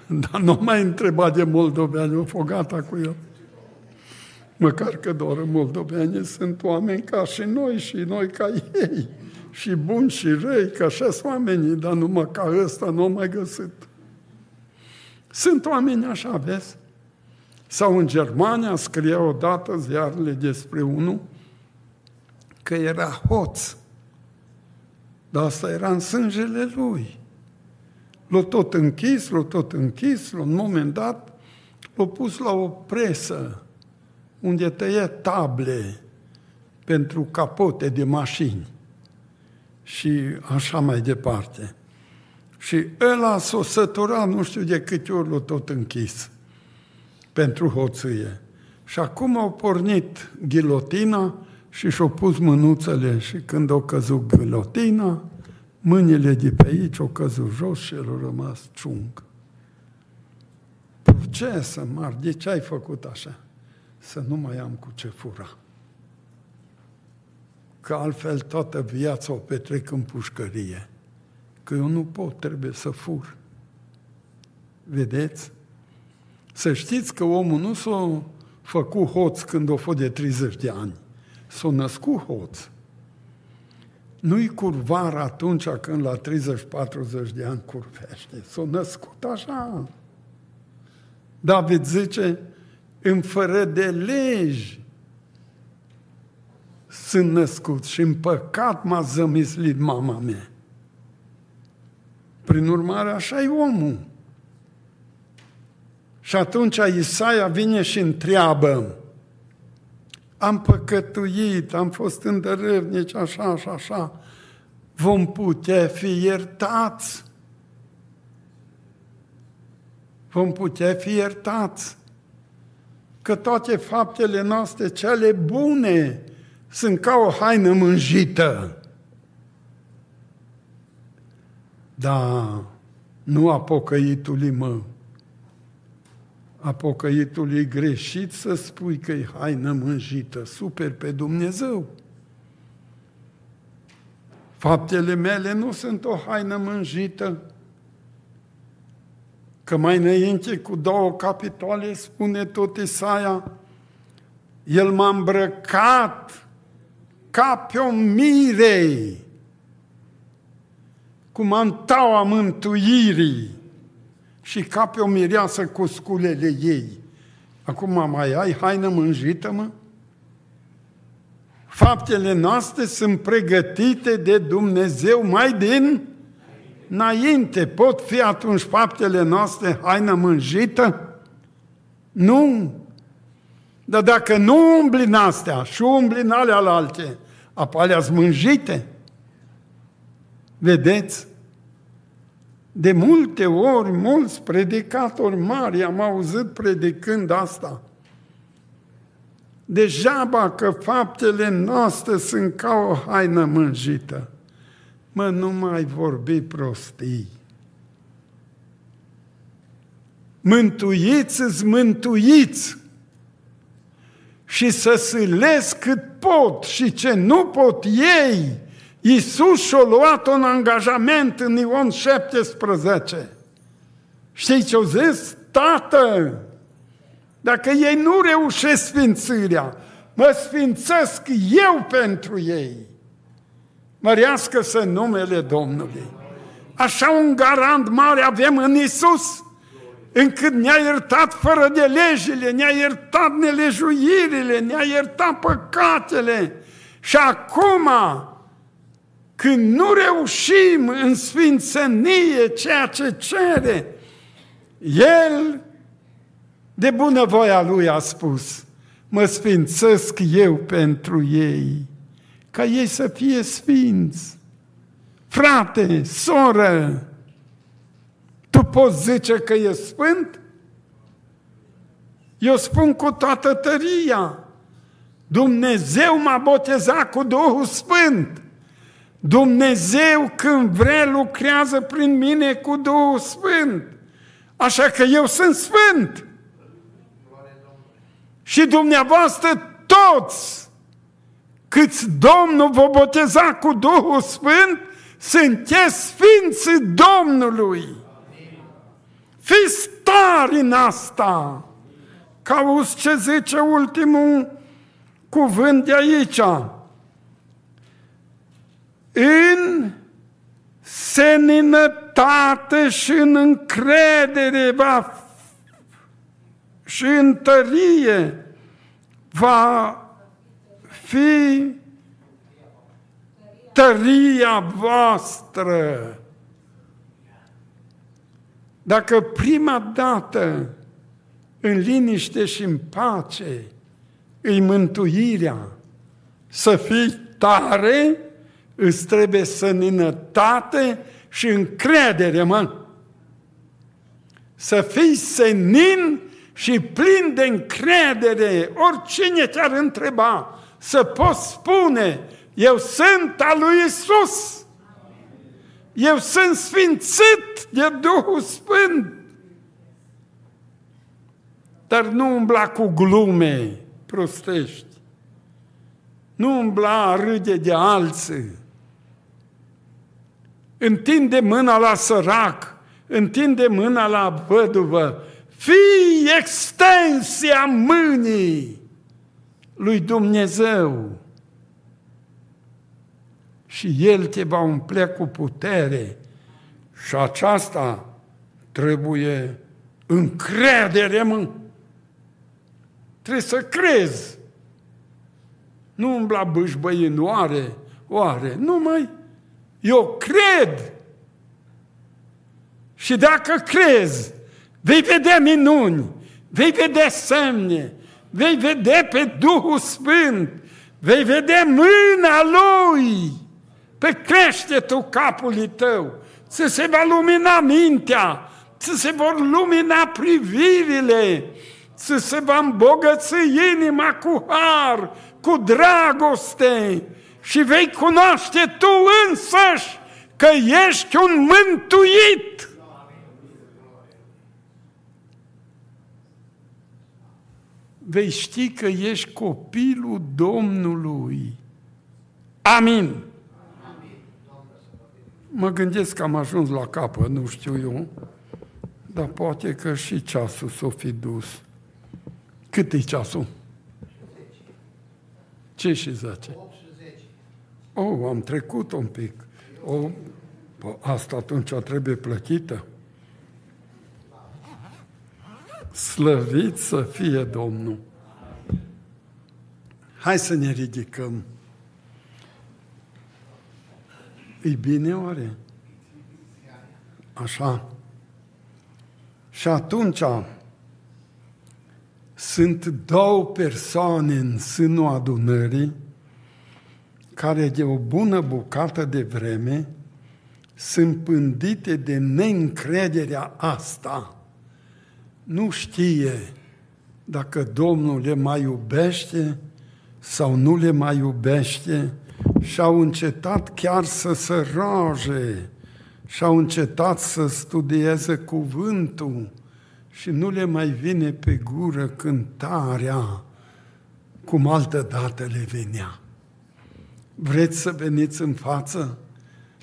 Dar nu mai întreba de moldoveani, o fogata cu el. Măcar că doar moldoveani sunt oameni ca și noi și noi ca ei. Și buni și răi, că așa sunt oamenii, dar numai ca ăsta nu am mai găsit. Sunt oameni așa, vezi? Sau în Germania scria odată ziarele despre unul că era hoț dar asta era în sângele lui. L-a tot închis, l-a tot închis, la un moment dat l-a pus la o presă unde tăie table pentru capote de mașini și așa mai departe. Și ăla s-a săturat nu știu de câte ori l-a tot închis pentru hoție. Și acum au pornit ghilotina și și-au pus mânuțele și când au căzut ghilotina, mâinile de pe aici au căzut jos și el a rămas ciung. Ce să mar, de ce ai făcut așa? Să nu mai am cu ce fura. Că altfel toată viața o petrec în pușcărie. Că eu nu pot, trebuie să fur. Vedeți? Să știți că omul nu s-a făcut hoț când a fost de 30 de ani s-a născut hoț. Nu-i curvar atunci când la 30-40 de ani curvește. S-a născut așa. David zice, în fără de legi sunt născut și în păcat m-a zămislit mama mea. Prin urmare, așa e omul. Și atunci Isaia vine și întreabă, am păcătuit, am fost îndărăvnici, așa și așa, vom putea fi iertați. Vom putea fi iertați. Că toate faptele noastre, cele bune, sunt ca o haină mânjită. Dar nu a pocăitului mă. A pocăitului greșit să spui că e haină mânjită, super pe Dumnezeu. Faptele mele nu sunt o haină mânjită, că mai înainte cu două capitole spune tot Isaia, el m-a îmbrăcat ca pe o mirei, cu mantaua mântuirii și ca pe o mireasă cu sculele ei. Acum mai ai haină mânjită, mă? Faptele noastre sunt pregătite de Dumnezeu mai din înainte. Pot fi atunci faptele noastre haină mânjită? Nu. Dar dacă nu umbli în astea și umbli în alea alte, apalea mânjite. Vedeți? De multe ori, mulți predicatori mari am auzit predicând asta. Degeaba că faptele noastre sunt ca o haină mânjită. Mă, nu mai vorbi prostii. Mântuiți-ți, mântuiți! Și să sâlesc cât pot și ce nu pot ei Iisus și-a luat un angajament în Ion 17. Știi ce-au zis? Tată, dacă ei nu reușesc sfințirea, mă sfințesc eu pentru ei. Mărească să numele Domnului. Așa un garant mare avem în Isus, încât ne-a iertat fără de legile, ne-a iertat nelejuirile, ne-a iertat păcatele. Și acum când nu reușim în sfințenie ceea ce cere, El, de bunăvoia Lui, a spus, mă sfințesc eu pentru ei, ca ei să fie sfinți. Frate, soră, tu poți zice că e sfânt? Eu spun cu toată tăria, Dumnezeu m-a botezat cu Duhul Sfânt. Dumnezeu când vrea lucrează prin mine cu Duhul Sfânt. Așa că eu sunt sfânt. Și dumneavoastră toți, câți Domnul vă boteza cu Duhul Sfânt, sunteți sfinți Domnului. Fiți tari în asta. Cauți ce zice ultimul cuvânt de aici în seninătate și în încredere va și în tărie va fi tăria voastră. Dacă prima dată în liniște și în pace îi mântuirea, să fii tare, îți trebuie săninătate și încredere, mă. Să fii senin și plin de încredere, oricine te-ar întreba, să poți spune, eu sunt al lui Isus. Eu sunt sfințit de Duhul Sfânt. Dar nu umbla cu glume prostești. Nu umbla râde de alții întinde mâna la sărac, întinde mâna la văduvă, fii extensia mâinii lui Dumnezeu. Și El te va umple cu putere și aceasta trebuie încredere, mă. Trebuie să crezi. Nu umbla bâșbăinoare, oare, nu mai eu cred. Și dacă crezi, vei vedea minuni, vei vedea semne, vei vedea pe Duhul Sfânt, vei vedea mâna Lui pe creștetul capului tău, ți se va lumina mintea, ți se vor lumina privirile, ți se va îmbogăți inima cu har, cu dragoste, și vei cunoaște tu însăși că ești un mântuit. vei ști că ești copilul Domnului. Amin. Mă gândesc că am ajuns la capă, nu știu eu, dar poate că și ceasul s-o fi dus. Cât e ceasul? Ce și 10? 8 și 10. Oh, am trecut un pic. Oh, bă, asta atunci trebuie plătită. Slăvit să fie Domnul. Hai să ne ridicăm. E bine oare? Așa. Și atunci sunt două persoane în sânul adunării care de o bună bucată de vreme sunt pândite de neîncrederea asta. Nu știe dacă Domnul le mai iubește sau nu le mai iubește și au încetat chiar să se roage și au încetat să studieze cuvântul și nu le mai vine pe gură cântarea cum altă dată le venea. Vreți să veniți în față,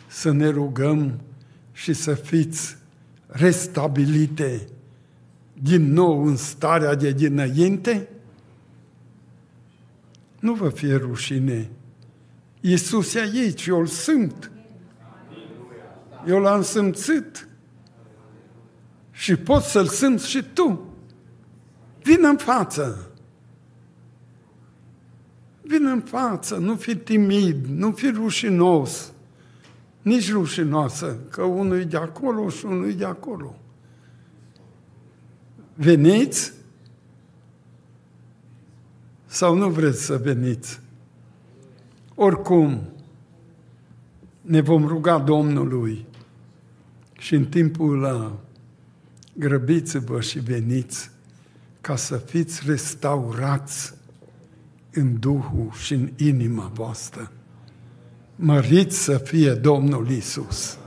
să ne rugăm și să fiți restabilite din nou în starea de dinainte? Nu vă fie rușine. Iisus e aici, eu îl simt. Eu l-am simțit. Și poți să-l simți și tu. Vino în față. Vino în față, nu fi timid, nu fi rușinos, nici rușinoasă, că unul e de acolo și unul e de acolo. Veniți sau nu vreți să veniți? Oricum, ne vom ruga Domnului și în timpul ăla grăbiți-vă și veniți ca să fiți restaurați în Duhul și în inima voastră. Măriți să fie Domnul Isus.